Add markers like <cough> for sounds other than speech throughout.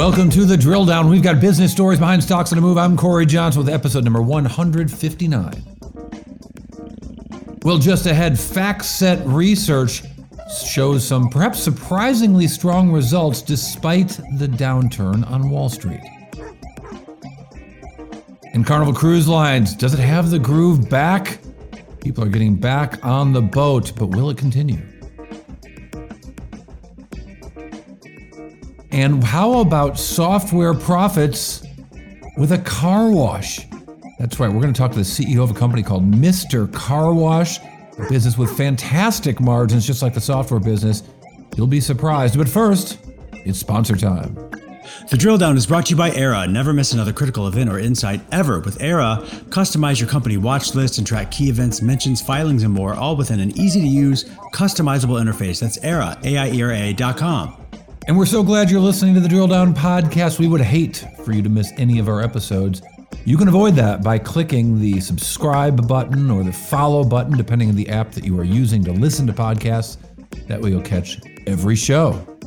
Welcome to the drill down. We've got business stories behind stocks on the move. I'm Cory Johnson with episode number 159. Well, just ahead, FactSet Research shows some perhaps surprisingly strong results despite the downturn on Wall Street. And Carnival Cruise Lines, does it have the groove back? People are getting back on the boat, but will it continue? And how about software profits with a car wash? That's right, we're going to talk to the CEO of a company called Mr. Car Wash, a business with fantastic margins, just like the software business. You'll be surprised. But first, it's sponsor time. The drill down is brought to you by Aiera. Never miss another critical event or insight ever. With Aiera, customize your company watch list and track key events, mentions, filings, and more, all within an easy to use, customizable interface. That's Aiera, A-I-E-R-A dot com. And we're so glad you're listening to the Drill Down podcast. We would hate for you to miss any of our episodes. You can avoid that by clicking the subscribe button or the follow button, depending on the app that you are using to listen to podcasts. That way you'll catch every show.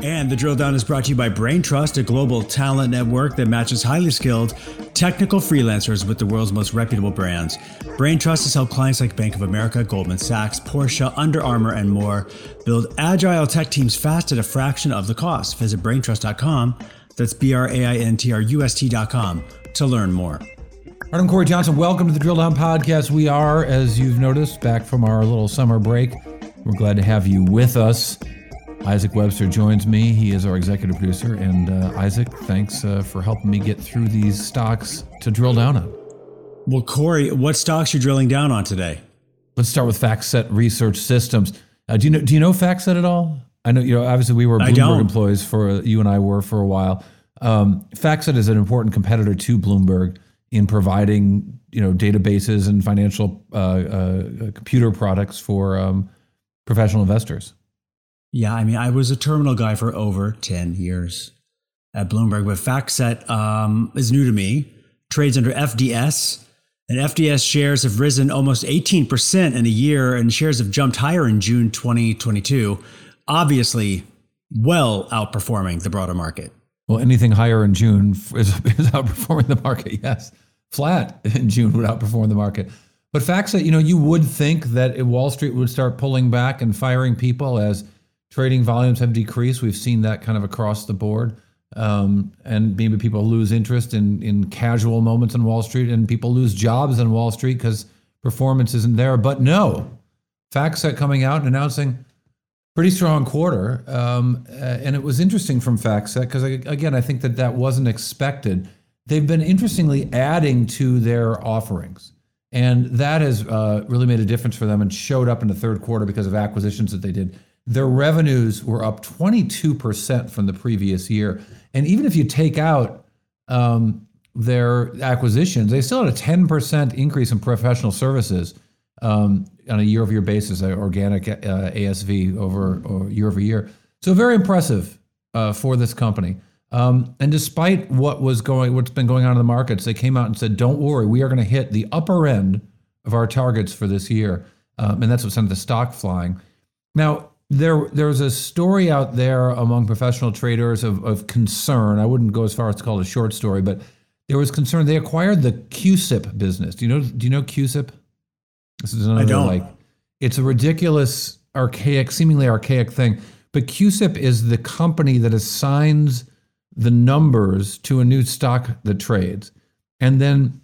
And the drill down is brought to you by Brain Trust, a global talent network that matches highly skilled technical freelancers with the world's most reputable brands. Brain Trust has helped clients like Bank of America, Goldman Sachs, Porsche, Under Armour, and more build agile tech teams fast at a fraction of the cost. Visit braintrust.com. That's B R A I N T R U S T.com to learn more. All right, I'm Cory Johnson. Welcome to the Drill Down Podcast. We are, as you've noticed, back from our little summer break. We're glad to have you with us. Isaac Webster joins me. He is our executive producer. And uh, Isaac, thanks uh, for helping me get through these stocks to drill down on. Well, Cory, what stocks are you drilling down on today? Let's start with FactSet Research Systems. Uh, do you know Do you know FactSet at all? I know you know. Obviously, we were Bloomberg employees for you and I were for a while. Um, FactSet is an important competitor to Bloomberg in providing you know databases and financial uh, uh, computer products for um, professional investors. Yeah, I mean, I was a terminal guy for over 10 years at Bloomberg, but FactSet um, is new to me, trades under FDS. And FDS shares have risen almost 18% in a year, and shares have jumped higher in June 2022, obviously well outperforming the broader market. Well, anything higher in June <laughs> is, is outperforming the market, yes. Flat in June would outperform the market. But FactSet, you know, you would think that Wall Street would start pulling back and firing people as – trading volumes have decreased. We've seen that kind of across the board. Um, and maybe people lose interest in, in casual moments on Wall Street, and people lose jobs on Wall Street because performance isn't there. But no, FactSet coming out and announcing pretty strong quarter. Um, and it was interesting from FactSet because, again, I think that that wasn't expected. They've been interestingly adding to their offerings. And that has uh, really made a difference for them and showed up in the third quarter because of acquisitions that they did. Their revenues were up 22% from the previous year. And even if you take out um, their acquisitions, they still had a 10% increase in professional services um, on a year over year basis, uh, organic uh, ASV over, year over year. So very impressive uh, for this company. Um, and despite what was going, what's been going on in the markets, they came out and said, "Don't worry, we are going to hit the upper end of our targets for this year," um, and that's what sent the stock flying. Now, there there's a story out there among professional traders of, of concern. I wouldn't go as far as to call it a short story, but there was concern. They acquired the CUSIP business. Do you know? Do you know CUSIP? This is another like it's a ridiculous, archaic, seemingly archaic thing. But CUSIP is the company that assigns the numbers to a new stock that trades, and then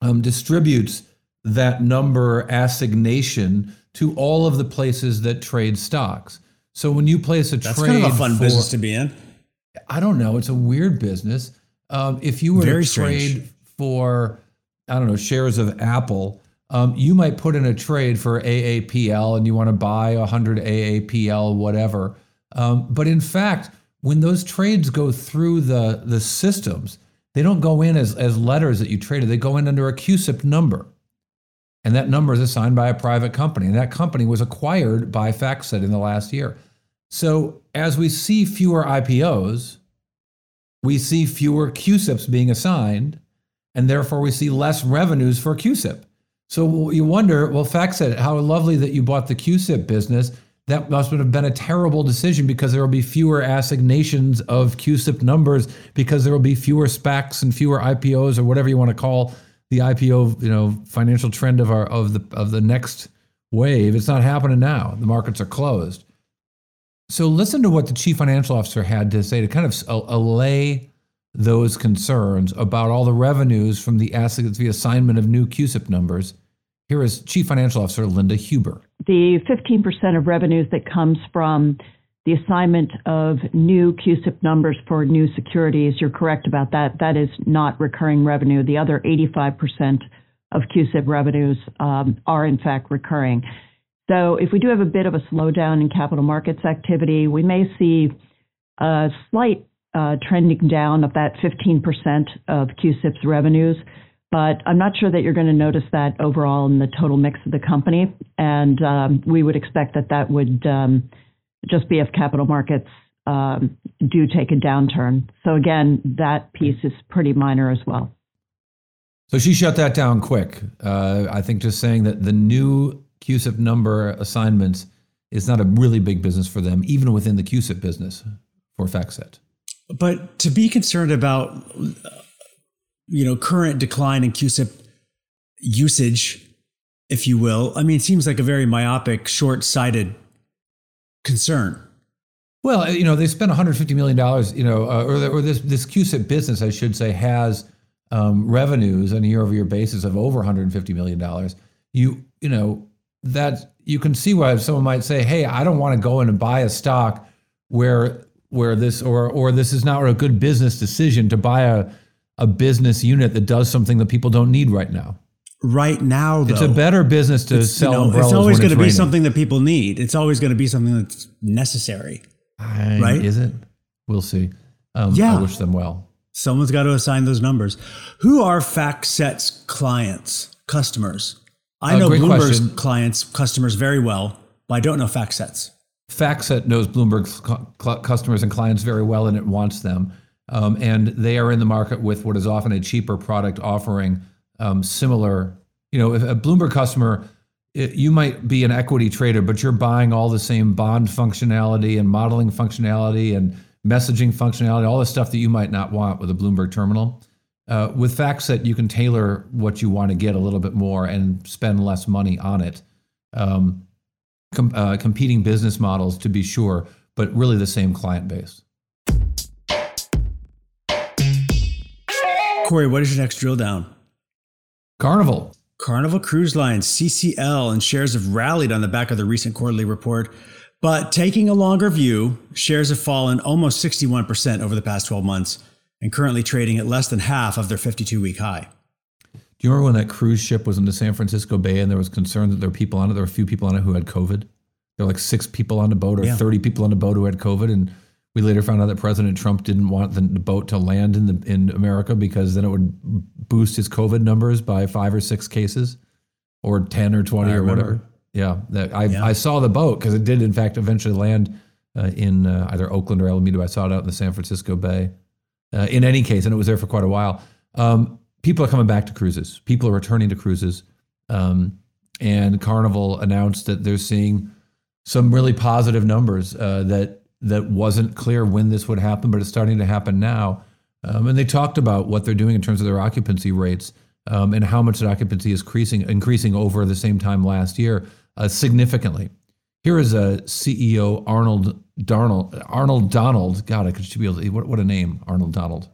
um, distributes that number assignation to all of the places that trade stocks. So when you place a That's trade, kind of a fun for, business to be in. I don't know. It's a weird business. Um, if you were Very to trade strange. for I don't know, shares of Apple, um, you might put in a trade for AAPL and you want to buy 100 AAPL, whatever. Um, but in fact, when those trades go through the, the systems, they don't go in as, as letters that you traded, they go in under a CUSIP number. And that number is assigned by a private company. And that company was acquired by FactSet in the last year. So as we see fewer IPOs, we see fewer CUSIPs being assigned, and therefore we see less revenues for CUSIP. So you wonder, well, FactSet, how lovely that you bought the CUSIP business. That must have been a terrible decision because there will be fewer assignations of CUSIP numbers because there will be fewer SPACs and fewer IPOs or whatever you want to call the IPO, you know, financial trend of our of the of the next wave. It's not happening now. The markets are closed. So listen to what the chief financial officer had to say to kind of allay those concerns about all the revenues from the assets, assignment of new CUSIP numbers. Here is Chief Financial Officer Linda Huber. The 15% of revenues that comes from the assignment of new CUSIP numbers for new securities, you're correct about that. That is not recurring revenue. The other 85% of CUSIP revenues um, are in fact recurring. So if we do have a bit of a slowdown in capital markets activity, we may see a slight uh, trending down of that 15% of CUSIP's revenues. But I'm not sure that you're going to notice that overall in the total mix of the company. And um, we would expect that that would um, just be if capital markets um, do take a downturn. So again, that piece is pretty minor as well. So she shut that down quick. Uh, I think just saying that the new CUSIP number assignments is not a really big business for them, even within the CUSIP business for FactSet. But to be concerned about, you know, current decline in CUSIP usage, if you will, I mean, it seems like a very myopic, short-sighted concern. Well, you know, they spent 150 million dollars, you know, uh, or, or this this CUSIP business, I should say, has um, revenues on a year-over-year basis of over 150 million dollars. You, you know, that you can see why someone might say, "Hey, I don't want to go in and buy a stock where where this or or this is not a good business decision to buy a a business unit that does something that people don't need right now. Right now, though, it's a better business to sell you know, umbrellas. It's always going to be something that people need. It's always going to be something that's necessary. I, right? Is it? We'll see. Um, yeah. I wish them well. Someone's got to assign those numbers. Who are FactSet's clients, customers? I uh, know Bloomberg's question. clients, customers very well, but I don't know FactSet's. FactSet knows Bloomberg's customers and clients very well, and it wants them. Um, and they are in the market with what is often a cheaper product offering um, similar. You know, if a Bloomberg customer, it, you might be an equity trader, but you're buying all the same bond functionality and modeling functionality and messaging functionality, all the stuff that you might not want with a Bloomberg terminal. Uh, with FactSet, you can tailor what you want to get a little bit more and spend less money on it. Um, com- uh, competing business models to be sure, but really the same client base. Cory, what is your next drill down? Carnival. Carnival Cruise Lines, CCL, and shares have rallied on the back of the recent quarterly report. But taking a longer view, shares have fallen almost 61% over the past 12 months and currently trading at less than half of their 52 week high. Do you remember when that cruise ship was in the San Francisco Bay and there was concern that there were people on it? There were a few people on it who had COVID. There were like six people on the boat or yeah. 30 people on the boat who had COVID. And we later found out that President Trump didn't want the, boat to land in the in America because then it would boost his COVID numbers by five or six cases or 10 or 20 I or remember. whatever. Yeah. That I, yeah. I saw the boat because it did, in fact, eventually land uh, in uh, either Oakland or Alameda. I saw it out in the San Francisco Bay. Uh, in any case, and it was there for quite a while. Um, people are coming back to cruises. People are returning to cruises. Um, and Carnival announced that they're seeing some really positive numbers uh, that that wasn't clear when this would happen, but it's starting to happen now. Um, and they talked about what they're doing in terms of their occupancy rates um, and how much that occupancy is increasing increasing over the same time last year uh, significantly. Here is a CEO Arnold Darnold Arnold Donald. God, I could should be able to. What, what a name, Arnold Donald.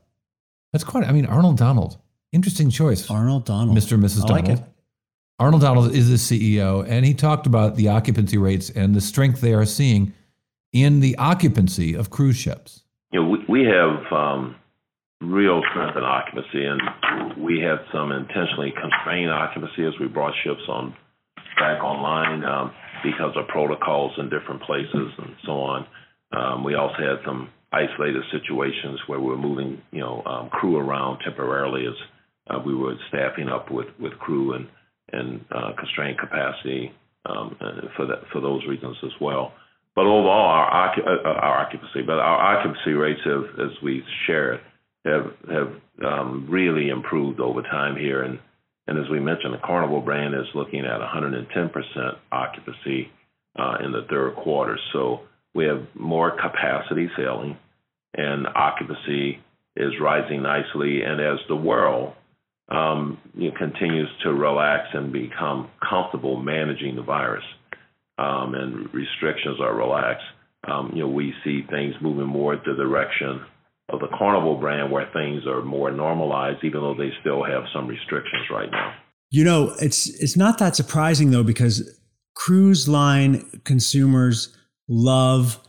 That's quite. I mean, Arnold Donald. Interesting choice. Arnold Donald. Mr. and Mrs. Donald. Like Arnold Donald is the CEO, and he talked about the occupancy rates and the strength they are seeing in the occupancy of cruise ships. You know, we, we have um, real strength in occupancy, and we had some intentionally constrained occupancy as we brought ships on back online um, because of protocols in different places and so on. Um, we also had some isolated situations where we were moving, you know, um, crew around temporarily as uh, we were staffing up with, with crew and and uh, constrained capacity um, for that for those reasons as well. But overall, our, uh, our occupancy, but our occupancy rates have, as we shared, have have um, really improved over time here. And and as we mentioned, the Carnival brand is looking at 110% occupancy uh, in the third quarter. So we have more capacity sailing, and occupancy is rising nicely. And as the world um, you know, continues to relax and become comfortable managing the virus, um, and restrictions are relaxed, um, you know, we see things moving more in the direction of the Carnival brand where things are more normalized, even though they still have some restrictions right now. You know, it's it's not that surprising though, because cruise line consumers love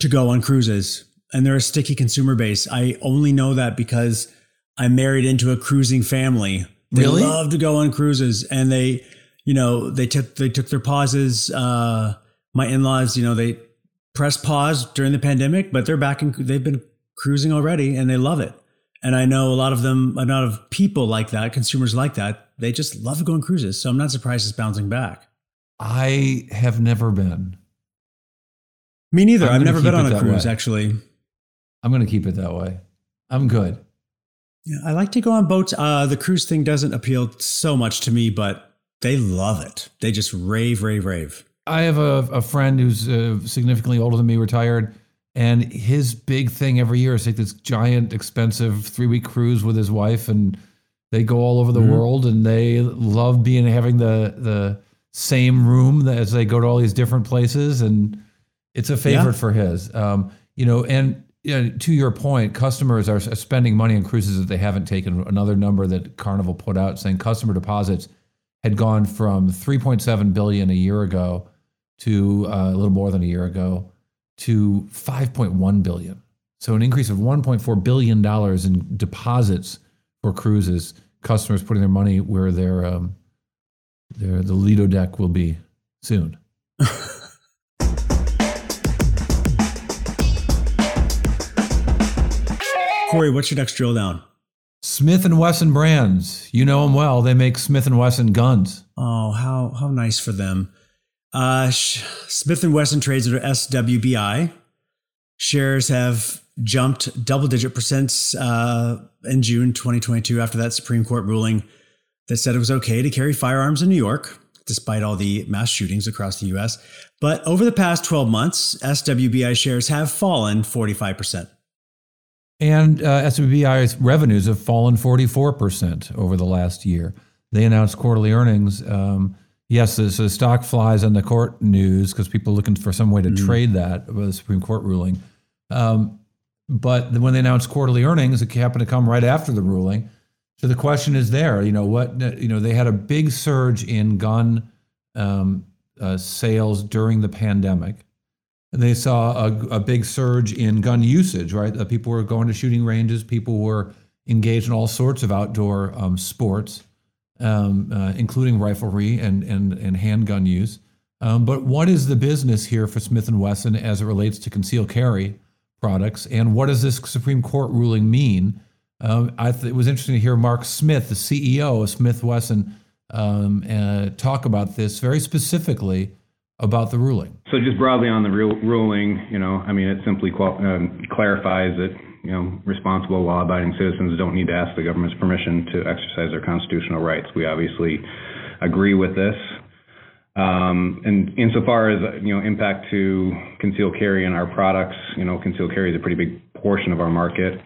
to go on cruises and they're a sticky consumer base. I only know that because I'm married into a cruising family. They really? love to go on cruises and they, you know, they took they took their pauses. Uh, my in-laws, you know, they pressed pause during the pandemic, but they're back and they've been cruising already and they love it. And I know a lot of them, a lot of people like that, consumers like that, they just love going cruises. So I'm not surprised it's bouncing back. I have never been. Me neither. I'm I've never been on a cruise way. actually. I'm going to keep it that way. I'm good. Yeah, I like to go on boats. Uh, the cruise thing doesn't appeal so much to me, but they love it. They just rave, rave, rave. I have a, a friend who's uh, significantly older than me, retired, and his big thing every year is take this giant, expensive three week cruise with his wife, and they go all over the Mhm. world, and they love being having the the same room as they go to all these different places, and it's a favorite Yeah. for his. Um, you know, and you know, to your point, customers are spending money on cruises that they haven't taken. Another number that Carnival put out saying customer deposits had gone from 3.7 billion a year ago to uh, a little more than a year ago to 5.1 billion. So an increase of 1.4 billion dollars in deposits for cruises. Customers putting their money where their um, their the Lido deck will be soon. <laughs> Cory, what's your next drill down? Smith and Wesson brands, you know them well. They make Smith and Wesson guns. Oh, how how nice for them. Uh, Smith and Wesson trades under SWBI. Shares have jumped double digit percents uh, in June 2022 after that Supreme Court ruling that said it was okay to carry firearms in New York, despite all the mass shootings across the U.S. But over the past 12 months, SWBI shares have fallen 45 percent. And uh, SWBI's revenues have fallen 44% over the last year. They announced quarterly earnings. Um, yes, the, so the stock flies on the court news because people are looking for some way to trade that with the Supreme Court ruling. Um, but when they announced quarterly earnings, it happened to come right after the ruling. So the question is there, you know, what, you know, they had a big surge in gun um, uh, sales during the pandemic. They saw a, a big surge in gun usage, right? Uh, people were going to shooting ranges. People were engaged in all sorts of outdoor um, sports, um, uh, including riflery and, and, and handgun use. Um, but what is the business here for Smith & Wesson as it relates to concealed carry products? And what does this Supreme Court ruling mean? Um, I th- it was interesting to hear Mark Smith, the CEO of Smith Wesson, um, uh, talk about this very specifically about the ruling. So just broadly on the real ruling, you know, I mean, it simply qual- um, clarifies that, you know, responsible law-abiding citizens don't need to ask the government's permission to exercise their constitutional rights. We obviously agree with this. Um, and insofar as, you know, impact to concealed carry in our products, you know, concealed carry is a pretty big portion of our market.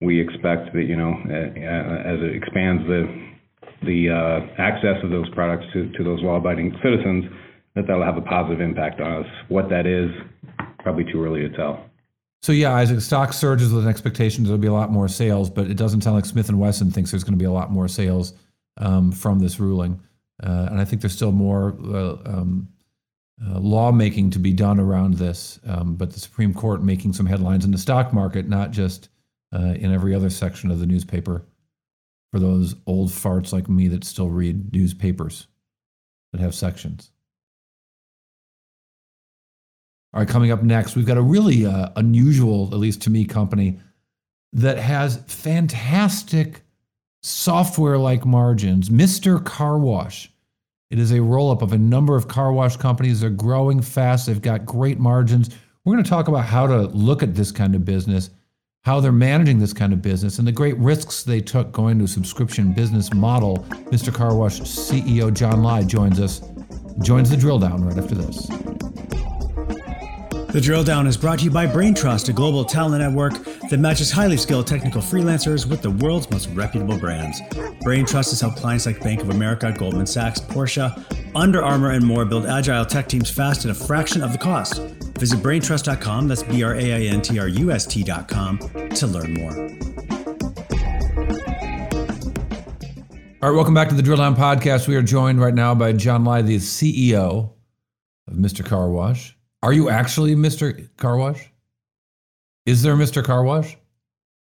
We expect that, you know, as it expands the the uh, access of those products to, to those law-abiding citizens, that that'll have a positive impact on us. What that is, probably too early to tell. So yeah, the stock surges with expectations, there'll be a lot more sales, but it doesn't sound like Smith and Wesson thinks there's going to be a lot more sales um, from this ruling, uh, and I think there's still more uh, um, uh, lawmaking to be done around this. Um, but the Supreme Court making some headlines in the stock market, not just uh, in every other section of the newspaper for those old farts like me that still read newspapers that have sections. All right, coming up next, we've got a really uh, unusual, at least to me, company that has fantastic software like margins. Mr. Car Wash. It is a roll up of a number of car wash companies. They're growing fast, they've got great margins. We're going to talk about how to look at this kind of business, how they're managing this kind of business, and the great risks they took going to a subscription business model. Mr. Car Wash CEO John Lai joins us, joins the drill down right after this. The drill down is brought to you by BrainTrust, a global talent network that matches highly skilled technical freelancers with the world's most reputable brands. BrainTrust has helped clients like Bank of America, Goldman Sachs, Porsche, Under Armour, and more build agile tech teams fast at a fraction of the cost. Visit braintrust.com, that's B R A I N T R U S T.com, to learn more. All right, welcome back to the Drill Down Podcast. We are joined right now by John Lai, the CEO of Mr. Car Wash. Are you actually Mr. Car Wash? Is there Mr. Car Wash?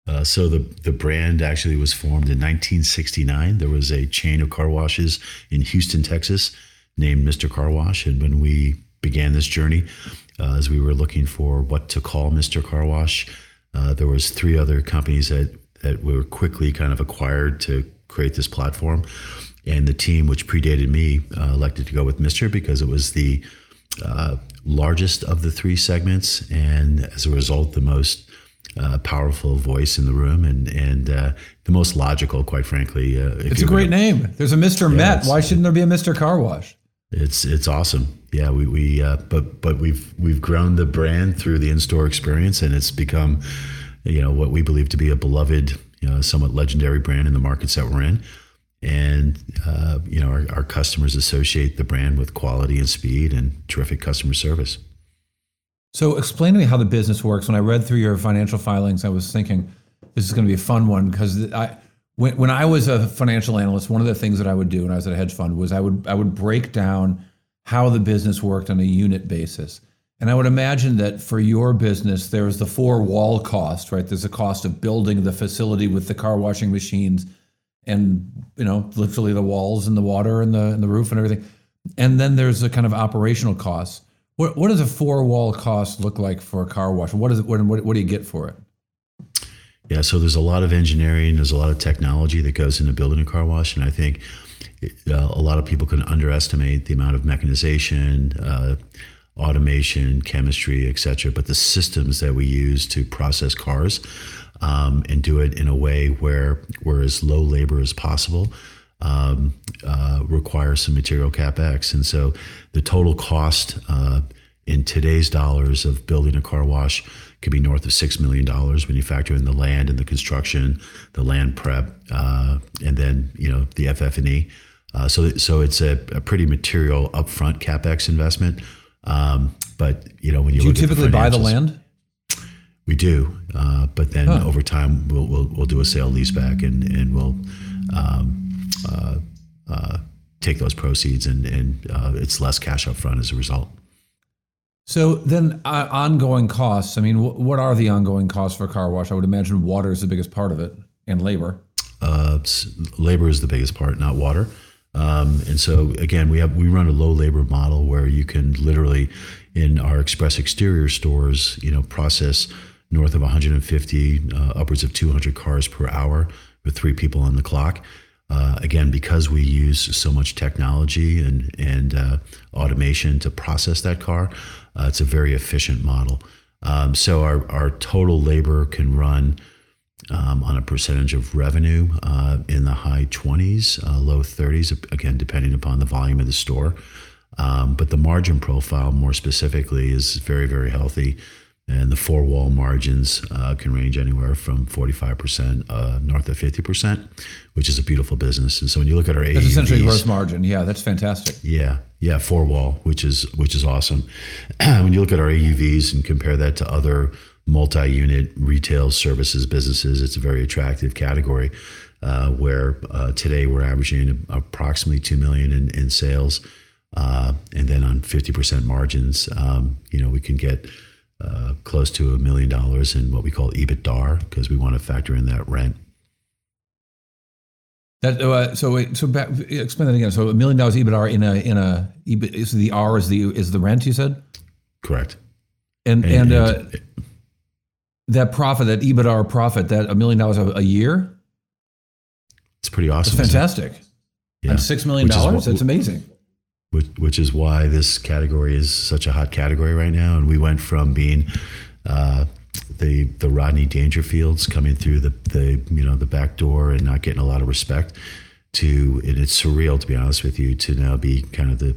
Uh, so the the brand actually was formed in 1969. There was a chain of car washes in Houston, Texas, named Mr. Car Wash, and when we began this journey, uh, as we were looking for what to call Mr. Car Wash, uh, there was three other companies that that were quickly kind of acquired to create this platform, and the team, which predated me, uh, elected to go with Mr. because it was the uh, largest of the three segments, and as a result, the most uh, powerful voice in the room, and and uh, the most logical, quite frankly. Uh, it's a great gonna, name. There's a Mr. Yeah, Met. Why shouldn't there be a Mr. Car Wash? It's it's awesome. Yeah, we we uh, but but we've we've grown the brand through the in-store experience, and it's become you know what we believe to be a beloved, you know, somewhat legendary brand in the markets that we're in and uh, you know our, our, customers associate the brand with quality and speed and terrific customer service. So explain to me how the business works. When i read through your financial filings i was thinking this is going to be a fun one because i when, when i was a financial analyst one of the things that i would do when i was at a hedge fund was i would i would break down how the business worked on a unit basis. And i would imagine that for your business there's the four wall cost right? There's the cost of building the facility with the car washing machines and you know literally the walls and the water and the and the roof and everything. And then there's a kind of operational costs what, what does a four wall cost look like for a car wash? What is it what, what, do you get for it? Yeah so there's a lot of engineering there's a lot of technology that goes into building a car wash and i think uh, a lot of people can underestimate the amount of mechanization uh, automation chemistry et cetera but the systems that we use to process cars um, and do it in a way where where as low labor as possible um, uh, requires some material capex. And so the total cost uh, in today's dollars of building a car wash could be north of six million dollars when you factor in the land and the construction, the land prep, uh, and then you know the FF&E. Uh, so, so it's a, a, pretty material upfront capex investment. Um, but you know when you do you typically buy the land? We do, uh, but then huh. over time we'll, we'll, we'll do a sale leaseback and and we'll um, uh, uh, take those proceeds and and uh, it's less cash up front as a result. So then, uh, ongoing costs. I mean, w- what are the ongoing costs for car wash? I would imagine water is the biggest part of it, and labor. Uh, labor is the biggest part, not water. Um, and so again, we have we run a low labor model where you can literally, in our express exterior stores, you know, process north of 150, uh, upwards of 200 cars per hour with three people on the clock. Uh, again, because we use so much technology and and uh, automation to process that car, uh, it's a very efficient model. Um, so our our total labor can run um, on a percentage of revenue uh, in the high 20s, uh, low 30s, again depending upon the volume of the store. Um, but the margin profile, more specifically, is very very healthy and the four wall margins uh, can range anywhere from 45% uh, north of 50%, which is a beautiful business. And so when you look at our that's AUVs, essentially gross margin. Yeah, that's fantastic. Yeah, yeah, four wall, which is which is awesome. <clears throat> when you look at our AUVs and compare that to other multi-unit retail services businesses, it's a very attractive category. Uh, where uh, today we're averaging approximately two million in, in sales, uh, and then on 50% margins, um, you know we can get uh, close to a million dollars in what we call EBITDAR because we want to factor in that rent. That uh, so wait, so back, explain that again. So a million dollars EBITDAR in a in a EBIT, is the R is the is the rent you said? Correct. And And- and, uh, and- that profit, that EBITDAR profit, that a million dollars a year, It's pretty awesome. isn't it? fantastic. Yeah. And six million dollars, that's amazing. Which, which is why this category is such a hot category right now. And we went from being uh, the the Rodney Dangerfields coming through the the you know the back door and not getting a lot of respect to and it's surreal to be honest with you to now be kind of the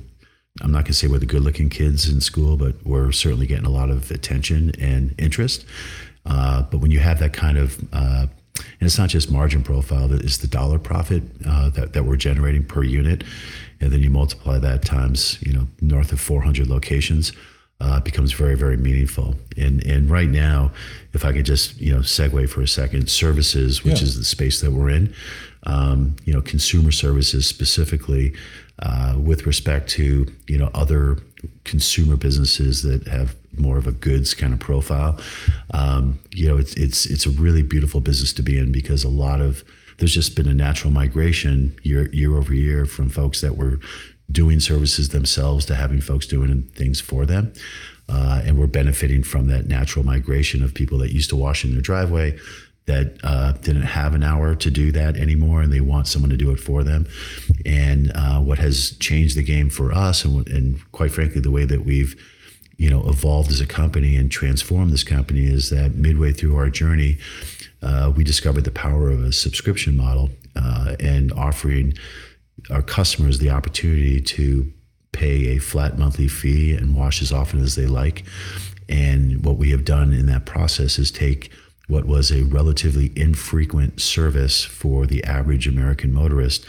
I'm not going to say we're the good looking kids in school, but we're certainly getting a lot of attention and interest. Uh, but when you have that kind of uh, and it's not just margin profile, that is the dollar profit uh, that, that we're generating per unit. And then you multiply that times, you know, north of 400 locations, uh, becomes very, very meaningful. And, and right now, if I could just, you know, segue for a second, services, which Yeah. is the space that we're in, um, you know, consumer services specifically, uh, with respect to, you know, other consumer businesses that have more of a goods kind of profile. Um, you know, it's it's it's a really beautiful business to be in because a lot of there's just been a natural migration year year over year from folks that were doing services themselves to having folks doing things for them. Uh, and we're benefiting from that natural migration of people that used to wash in their driveway that uh, didn't have an hour to do that anymore and they want someone to do it for them. And uh, what has changed the game for us, and, and quite frankly, the way that we've you know evolved as a company and transformed this company is that midway through our journey, uh, we discovered the power of a subscription model uh, and offering our customers the opportunity to pay a flat monthly fee and wash as often as they like. And what we have done in that process is take what was a relatively infrequent service for the average American motorist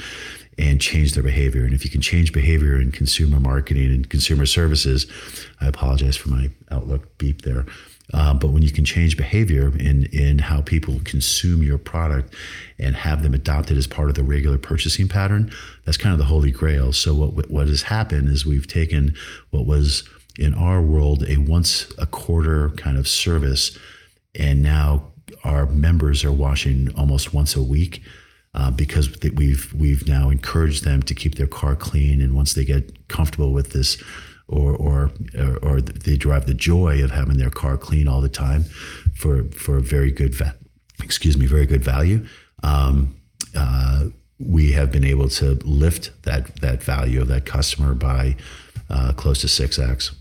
and change their behavior. And if you can change behavior in consumer marketing and consumer services, I apologize for my Outlook beep there. Um, but when you can change behavior in in how people consume your product and have them adopted as part of the regular purchasing pattern, that's kind of the holy grail. So what what has happened is we've taken what was in our world a once a quarter kind of service, and now our members are washing almost once a week. Uh, because we've we've now encouraged them to keep their car clean, and once they get comfortable with this, or or or, or they derive the joy of having their car clean all the time, for for a very good va- excuse me very good value. Um, uh, we have been able to lift that that value of that customer by uh, close to six x.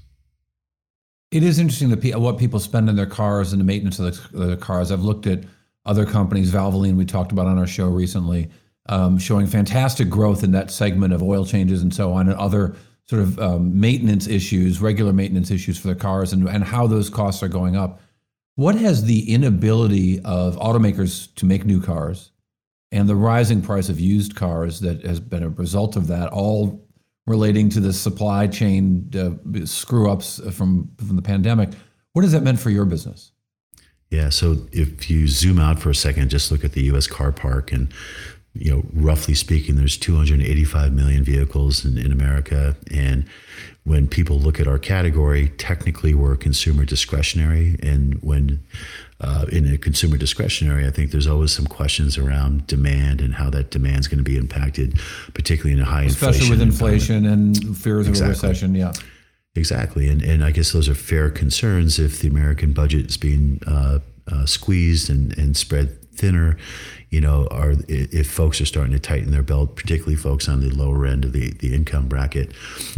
It is interesting that what people spend on their cars and the maintenance of the, the cars. I've looked at other companies, Valvoline, we talked about on our show recently, um, showing fantastic growth in that segment of oil changes and so on, and other sort of um, maintenance issues, regular maintenance issues for their cars, and, and how those costs are going up. What has the inability of automakers to make new cars and the rising price of used cars that has been a result of that all relating to the supply chain uh, screw ups from from the pandemic. What has that meant for your business? Yeah. So if you zoom out for a second, just look at the U.S. car park, and you know, roughly speaking, there's 285 million vehicles in, in America, and when people look at our category, technically we're consumer discretionary, and when uh, in a consumer discretionary, I think there's always some questions around demand and how that demand is going to be impacted, particularly in a high Especially inflation Especially with inflation and fears Exactly. of a recession. Yeah. Exactly, and and I guess those are fair concerns if the American budget is being uh, uh, squeezed and and spread thinner. You know, are if folks are starting to tighten their belt, particularly folks on the lower end of the the income bracket,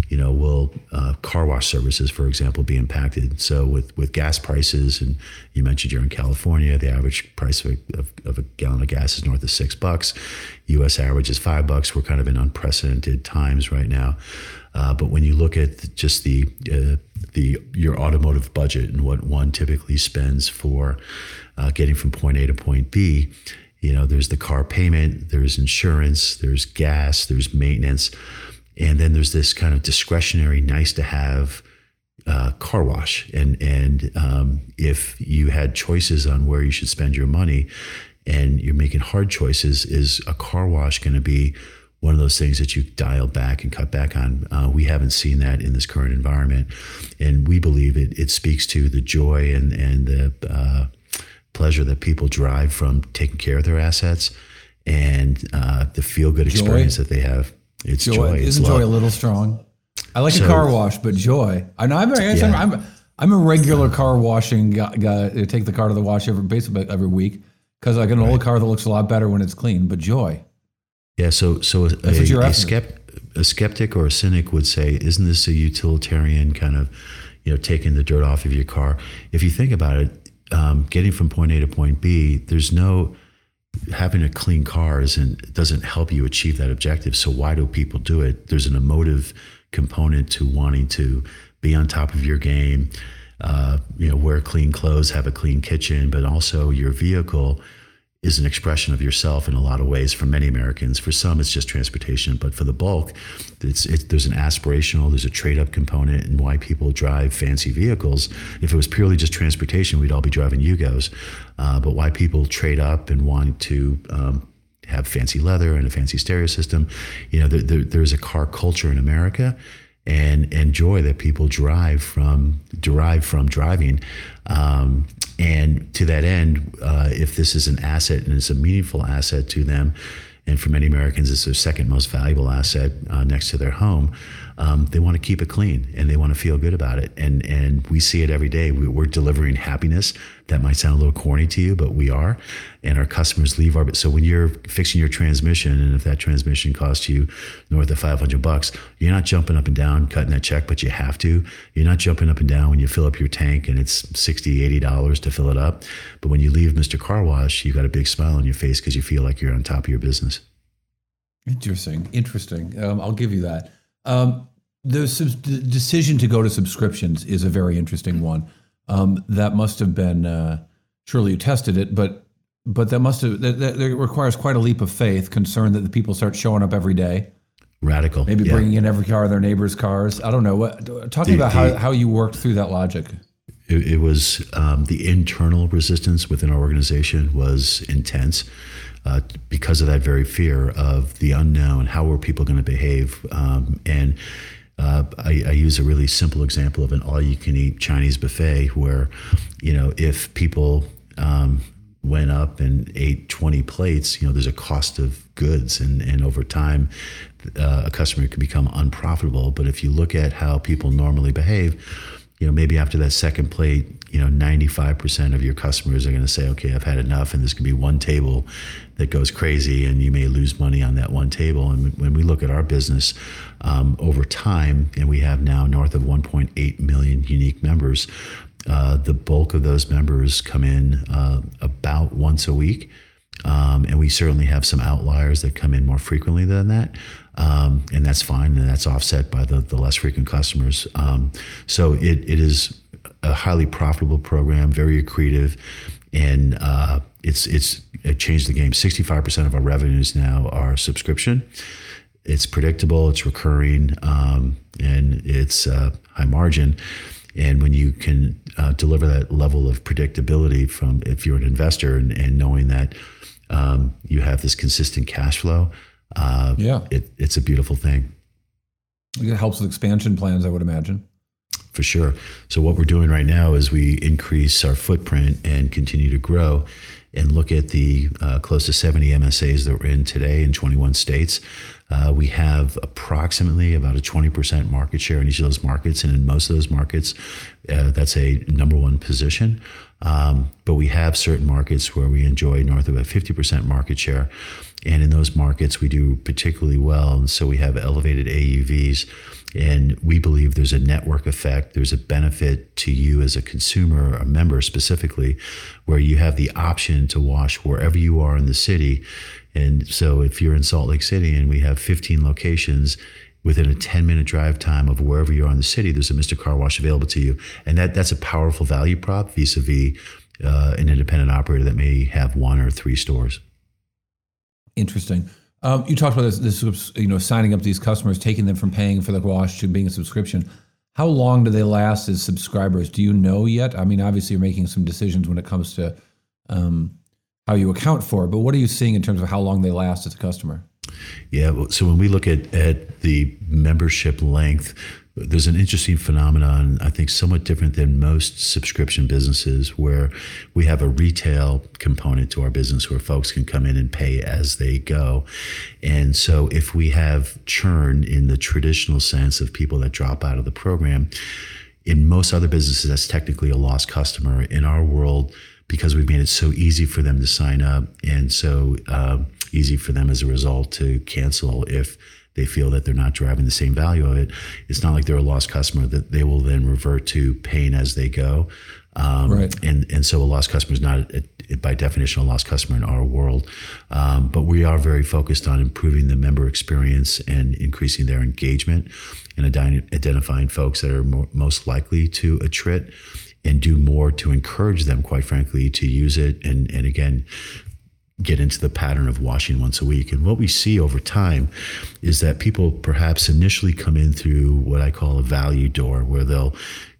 you know, will uh, car wash services, for example, be impacted? So with with gas prices, and you mentioned you're in California, the average price of a, of, of a gallon of gas is north of six bucks. U.S. average is five bucks. We're kind of in unprecedented times right now. Uh, but when you look at just the uh, the your automotive budget and what one typically spends for uh, getting from point A to point B, you know, there's the car payment, there's insurance, there's gas, there's maintenance, and then there's this kind of discretionary, nice to have uh, car wash. And and um, if you had choices on where you should spend your money, and you're making hard choices, is a car wash going to be one of those things that you dial back and cut back on. Uh, we haven't seen that in this current environment, and we believe it it speaks to the joy and and the uh, pleasure that people derive from taking care of their assets and uh, the feel good experience that they have. It's joy. joy. Isn't joy a little strong? I like so, a car wash, but joy. I know I'm, yeah. I'm, I'm a regular car washing guy. guy I take the car to the wash every basically every week because I get an right. old car that looks a lot better when it's clean. But joy. Yeah. So so a, a, a, skept, a skeptic or a cynic would say, isn't this a utilitarian kind of, you know, taking the dirt off of your car? If you think about it, um, getting from point A to point B, there's no having a clean car isn't doesn't help you achieve that objective. So why do people do it? There's an emotive component to wanting to be on top of your game. Uh, you know, wear clean clothes, have a clean kitchen, but also your vehicle is an expression of yourself in a lot of ways for many Americans. For some, it's just transportation, but for the bulk, it's, it, there's an aspirational, there's a trade up component in why people drive fancy vehicles. If it was purely just transportation, we'd all be driving Yugos. Uh, but why people trade up and want to um, have fancy leather and a fancy stereo system, you know, there, there, there's a car culture in America and and joy that people derive from derive from driving. Um, and to that end, uh, if this is an asset and it's a meaningful asset to them, and for many Americans, it's their second most valuable asset uh, next to their home. Um, they want to keep it clean and they want to feel good about it. And and we see it every day. We, we're delivering happiness. That might sound a little corny to you, but we are. And our customers leave our. So when you're fixing your transmission, and if that transmission costs you north of 500 bucks, you're not jumping up and down cutting that check, but you have to. You're not jumping up and down when you fill up your tank and it's 60, 80 dollars to fill it up. But when you leave Mr. Car Wash, you got a big smile on your face because you feel like you're on top of your business. Interesting. Interesting. Um, I'll give you that. Um, the, the, decision to go to subscriptions is a very interesting one. Um, that must have been uh, surely you tested it, but but that must have that, that, requires quite a leap of faith. Concerned that the people start showing up every day. Radical. Maybe yeah. bringing in every car their neighbors' cars. I don't know. What talking the, about how, how you worked through that logic. It, it was um, the internal resistance within our organization was intense uh, because of that very fear of the unknown. How were people going to behave? Um, and uh, I, I, use a really simple example of an all-you-can-eat Chinese buffet, where you know if people um, went up and ate 20 plates, you know there's a cost of goods, and and over time, uh, a customer can become unprofitable. But if you look at how people normally behave, you know maybe after that second plate, you know 95% of your customers are going to say, okay, I've had enough, and this could be one table that goes crazy and you may lose money on that one table. And when we look at our business um, over time, and we have now north of 1.8 million unique members, uh, the bulk of those members come in uh, about once a week. Um, and we certainly have some outliers that come in more frequently than that. Um, and that's fine. And that's offset by the, the less frequent customers. Um, so it, it is a highly profitable program, very accretive and uh, it's it's it changed the game. Sixty five percent of our revenues now are subscription. It's predictable, it's recurring, um, and it's uh, high margin. And when you can uh, deliver that level of predictability from if you're an investor and, and knowing that um, you have this consistent cash flow, uh, yeah, it, it's a beautiful thing. It helps with expansion plans, I would imagine for sure. So what we're doing right now is we increase our footprint and continue to grow and look at the uh, close to 70 MSAs that we're in today in 21 states. Uh, we have approximately about a 20% market share in each of those markets. And in most of those markets, uh, that's a number one position. Um, but we have certain markets where we enjoy north of a 50% market share. And in those markets, we do particularly well. And so we have elevated AUVs. And we believe there's a network effect. There's a benefit to you as a consumer, a member specifically, where you have the option to wash wherever you are in the city. And so if you're in Salt Lake City and we have 15 locations, within a 10 minute drive time of wherever you are in the city, there's a Mr. Car Wash available to you. And that, that's a powerful value prop vis a vis an independent operator that may have one or three stores. Interesting. Um, you talked about this, this, you know, signing up these customers, taking them from paying for the wash to being a subscription. How long do they last as subscribers? Do you know yet? I mean, obviously, you're making some decisions when it comes to um, how you account for it, but what are you seeing in terms of how long they last as a customer? Yeah. So when we look at, at the membership length, there's an interesting phenomenon, I think somewhat different than most subscription businesses, where we have a retail component to our business where folks can come in and pay as they go. And so if we have churn in the traditional sense of people that drop out of the program, in most other businesses, that's technically a lost customer. In our world, because we've made it so easy for them to sign up and so uh, easy for them as a result to cancel if they feel that they're not driving the same value of it. It's not like they're a lost customer that they will then revert to paying as they go. Um, right. And and so a lost customer is not a, a, by definition a lost customer in our world. Um, but we are very focused on improving the member experience and increasing their engagement and identifying folks that are more, most likely to attrit and do more to encourage them, quite frankly, to use it. And, and again, get into the pattern of washing once a week. And what we see over time is that people perhaps initially come in through what I call a value door, where they'll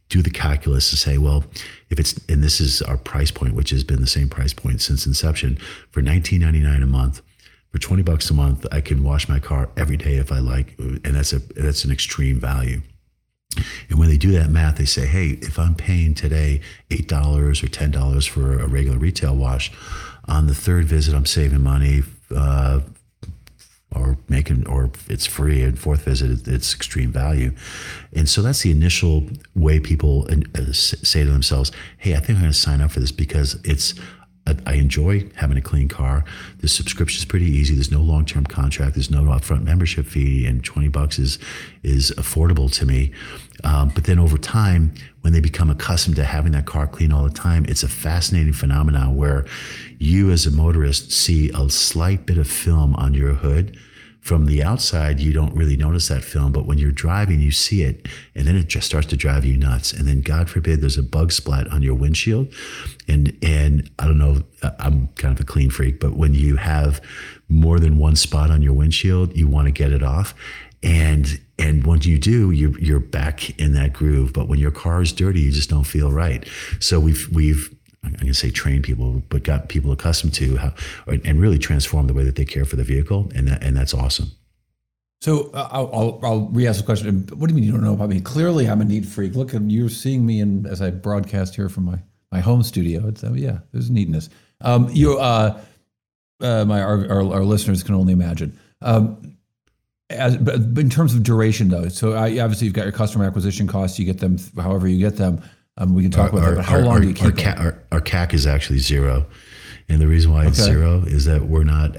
do the calculus to say, well, if it's and this is our price point, which has been the same price point since inception, for $19.99 a month, for 20 bucks a month, I can wash my car every day if I like. And that's a that's an extreme value. And when they do that math, they say, hey, if I'm paying today $8 or $10 for a regular retail wash, on the third visit, I'm saving money. Uh, or making or it's free and fourth visit it's extreme value and so that's the initial way people uh, say to themselves hey i think i'm going to sign up for this because it's I enjoy having a clean car. The subscription is pretty easy. There's no long term contract. There's no upfront membership fee, and 20 bucks is is affordable to me. Um, but then over time, when they become accustomed to having that car clean all the time, it's a fascinating phenomenon where you, as a motorist, see a slight bit of film on your hood from the outside, you don't really notice that film, but when you're driving, you see it, and then it just starts to drive you nuts. And then, God forbid, there's a bug splat on your windshield, and and I don't know, I'm kind of a clean freak, but when you have more than one spot on your windshield, you want to get it off, and and once you do, you're you're back in that groove. But when your car is dirty, you just don't feel right. So we've we've Going to say train people, but got people accustomed to how, and really transform the way that they care for the vehicle, and that, and that's awesome. So uh, I'll, I'll, I'll re-ask the question. What do you mean you don't know about me? Clearly, I'm a neat freak. Look, you're seeing me and as I broadcast here from my my home studio. It's uh, yeah, there's neatness. Um, you, uh, uh, my our, our, our, listeners can only imagine. Um, as, but in terms of duration, though, so I, obviously you've got your customer acquisition costs. You get them however you get them. Um, we can talk about that. But how long our, do you keep our, CAC, our, our, CAC is actually zero, and the reason why it's okay. zero is that we're not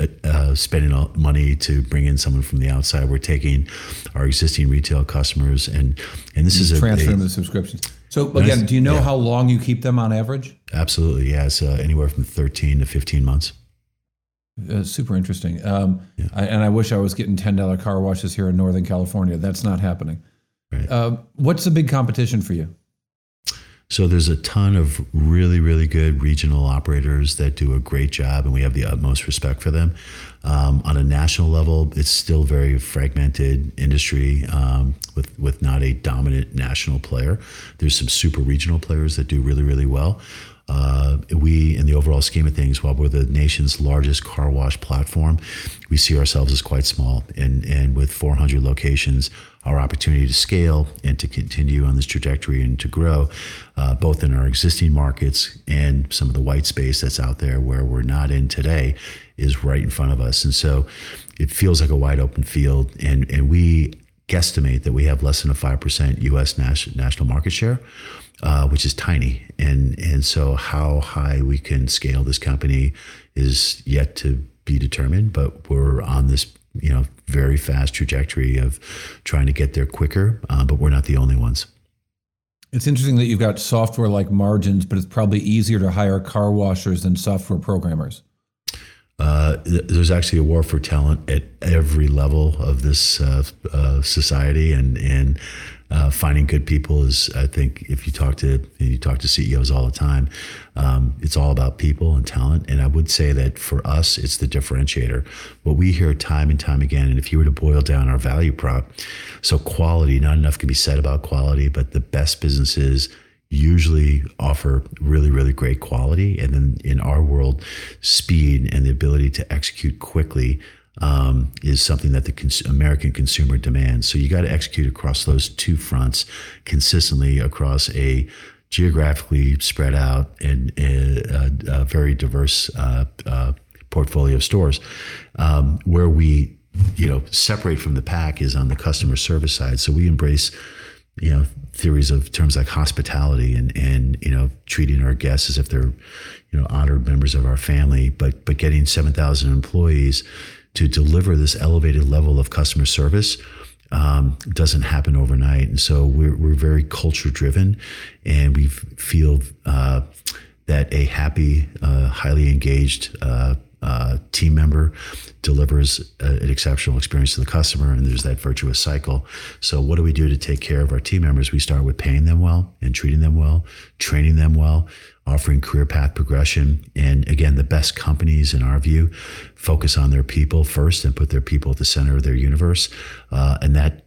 uh, uh, spending money to bring in someone from the outside. We're taking our existing retail customers and and this is transfer them to subscriptions. So again, do you know yeah. how long you keep them on average? Absolutely, yeah. It's uh, anywhere from thirteen to fifteen months. Uh, super interesting. Um, yeah. I, and I wish I was getting ten dollar car washes here in Northern California. That's not happening. Right. Uh, what's the big competition for you? So there's a ton of really, really good regional operators that do a great job, and we have the utmost respect for them. Um, on a national level, it's still very fragmented industry um, with with not a dominant national player. There's some super regional players that do really, really well. Uh, we, in the overall scheme of things, while we're the nation's largest car wash platform, we see ourselves as quite small. And, and with 400 locations, our opportunity to scale and to continue on this trajectory and to grow, uh, both in our existing markets and some of the white space that's out there where we're not in today, is right in front of us. And so it feels like a wide open field. And, and we guesstimate that we have less than a 5% US national market share uh, which is tiny. And and so how high we can scale this company is yet to be determined. But we're on this you know very fast trajectory of trying to get there quicker. Uh, but we're not the only ones. It's interesting that you've got software like margins, but it's probably easier to hire car washers than software programmers. Uh, there's actually a war for talent at every level of this uh, uh, society, and and uh, finding good people is, I think, if you talk to you talk to CEOs all the time, um, it's all about people and talent. And I would say that for us, it's the differentiator. What we hear time and time again, and if you were to boil down our value prop, so quality, not enough can be said about quality, but the best businesses usually offer really, really great quality. And then in our world, speed and the ability to execute quickly um, is something that the cons- American consumer demands. So you got to execute across those two fronts consistently across a geographically spread out and a, a very diverse uh, uh, portfolio of stores. Um, where we, you know, separate from the pack is on the customer service side. So we embrace, you know, theories of terms like hospitality and and you know treating our guests as if they're, you know, honored members of our family. But but getting seven thousand employees to deliver this elevated level of customer service um, doesn't happen overnight. And so we're, we're very culture driven and we feel uh, that a happy, uh, highly engaged uh, uh, team member delivers a, an exceptional experience to the customer and there's that virtuous cycle so what do we do to take care of our team members we start with paying them well and treating them well training them well offering career path progression and again the best companies in our view focus on their people first and put their people at the center of their universe uh, and that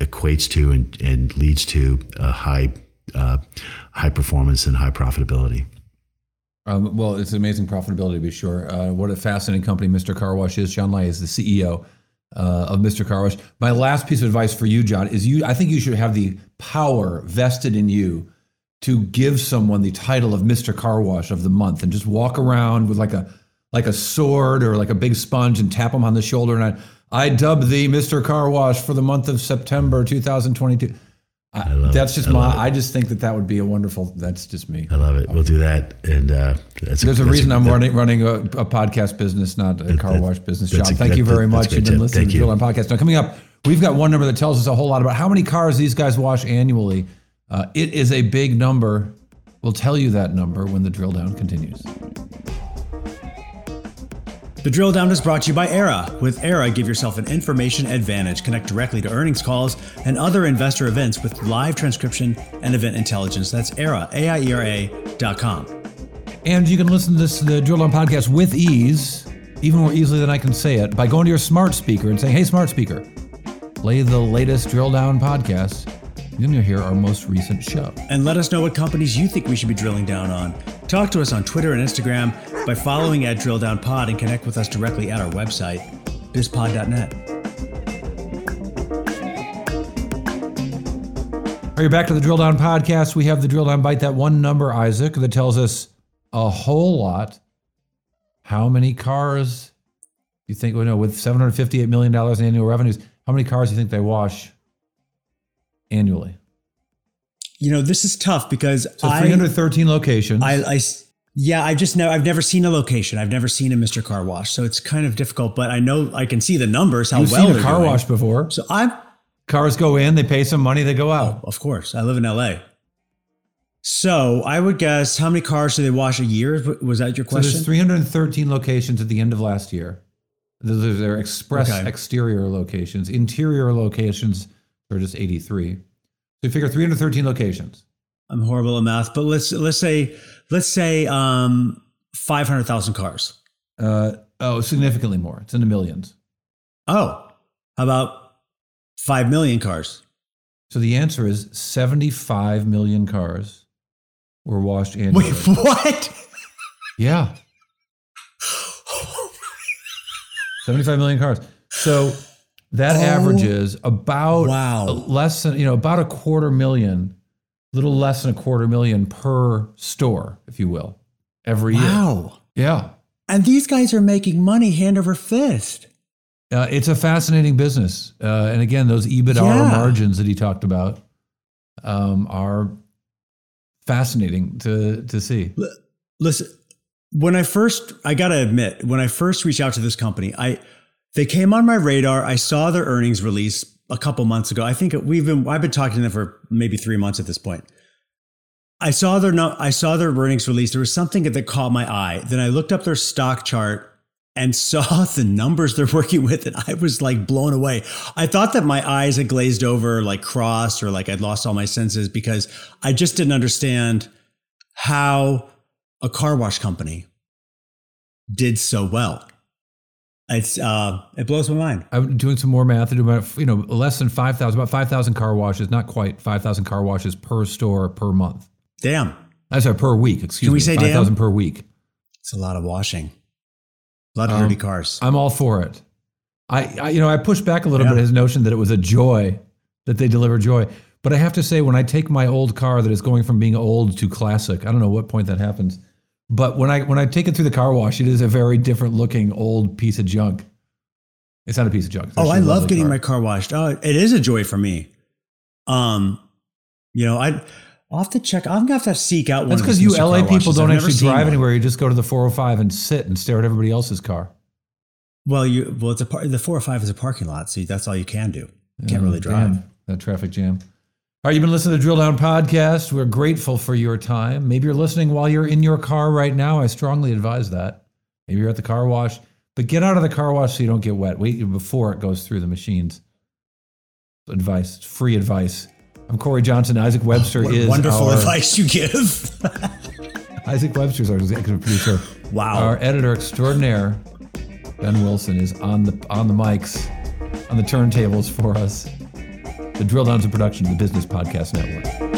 equates to and, and leads to high uh, high performance and high profitability Um, well, it's amazing profitability to be sure. Uh, what a fascinating company Mr. Carwash is. John Lai is the CEO uh, of Mr. Carwash. My last piece of advice for you, John, is you. I think you should have the power vested in you to give someone the title of Mr. Car Wash of the month and just walk around with like a like a sword or like a big sponge and tap them on the shoulder and I I dub thee Mr. Car Wash for the month of September 2022. I, love that's it. just I my. I just think that that would be a wonderful. That's just me. I love it. We'll do that, and uh, that's There's a that's reason I'm that- running running a, a podcast business, not a car that- wash business. John, a- thank you very much. You've been listening Thank to the Down Podcast. Now, coming up, we've got one number that tells us a whole lot about how many cars these guys wash annually. Uh, it is a big number. We'll tell you that number when the drill down continues. The drill down is brought to you by Aiera. With Aiera, give yourself an information advantage. Connect directly to earnings calls and other investor events with live transcription and event intelligence. That's Aiera, A-I-E-R-A dot com. And you can listen to this the Drill Down Podcast with ease, even more easily than I can say it, by going to your smart speaker and saying, "Hey, smart speaker, play the latest Drill Down podcast." Then you'll hear our most recent show. And let us know what companies you think we should be drilling down on. Talk to us on Twitter and Instagram by following at Drill Down Pod and connect with us directly at our website, bizpod.net. Are you back to the Drill Down podcast? We have the Drill Down Bite, that one number, Isaac, that tells us a whole lot. How many cars do you think, well, no, with $758 million in annual revenues, how many cars do you think they wash annually? You know, this is tough because So I, 313 locations. I yeah, I've just never, I've never seen a location. I've never seen a Mr. Car Wash, so it's kind of difficult. But I know I can see the numbers, how You've well seen a car doing. wash before. So I'm, Cars go in, they pay some money, they go out. Oh, of course, I live in LA. So I would guess how many cars do they wash a year? Was that your So there's 313 locations at the end of last year. Those are their express Okay. exterior locations. Interior locations are just 83. So you figure 313 locations. I'm horrible at math, but let's let's say let's say um, five hundred thousand cars. Uh, oh, significantly more. It's in the millions. Oh, how about five million cars? So the answer is 75 million cars were washed annually. Wait, <laughs> what? Yeah. <laughs> 75 million cars. So that Oh. averages about Wow. less than, you know, about a quarter million, little less than a quarter million per store, if you will, every year. Wow. Yeah. And these guys are making money hand over fist. Uh, it's a fascinating business. Uh, and again, those EBITDA Yeah. margins that he talked about um, are fascinating to, to see. Listen, when I first, I gotta admit, when I first reached out to this company, I they came on my radar. I saw their earnings release a couple months ago. I think we've been I've been talking to them for maybe three months at this point. I saw their no, I saw their earnings release. There was something that caught my eye. Then I looked up their stock chart and <laughs> saw the numbers they're working with, and I was like blown away. I thought that my eyes had glazed over, like crossed, or like I'd lost all my senses because I just didn't understand how a car wash company did so well. It's uh, it blows my mind. I'm doing some more math. I do about, you know, less than 5,000, about 5,000 car washes, not quite 5,000 car washes per store per month. Damn, That's sorry, per week. Excuse me. Can we me. say 5,000 damn? per week. it's a lot of washing, a lot of Um, dirty cars. I'm all for it. I, I you know, I push back a little Yeah. bit his notion that it was a joy that they deliver joy. But I have to say, when I take my old car that is going from being old to classic, I don't know what point that happens. But when I when I take it through the car wash, it is a very different looking old piece of junk. It's not a piece of junk. Oh, I love getting car. my car washed. Oh, it is a joy for me. Um, you know, I I'll have to check. I'm gonna have to seek out one. That's because you LA people don't I've actually drive one. anywhere. You just go to the 405 and sit and stare at everybody else's car. Well, you well, it's a par- the four or five is a parking lot, so that's all you can do. You can't Oh, really drive. damn, that traffic jam. All right, you've been listening to the Drill Down Podcast. We're grateful for your time. Maybe you're listening while you're in your car right now. I strongly advise that. Maybe you're at the car wash, but get out of the car wash so you don't get wet. Wait before it goes through the machines. Advice, free advice. I'm Cory Johnson. Isaac Webster What is wonderful our, advice you give. <laughs> Isaac Webster's our executive producer. Wow. Our editor extraordinaire, Ben Wilson, is on the on the mics, on the turntables for us. The Drill Down's a production of the Business Podcast Network.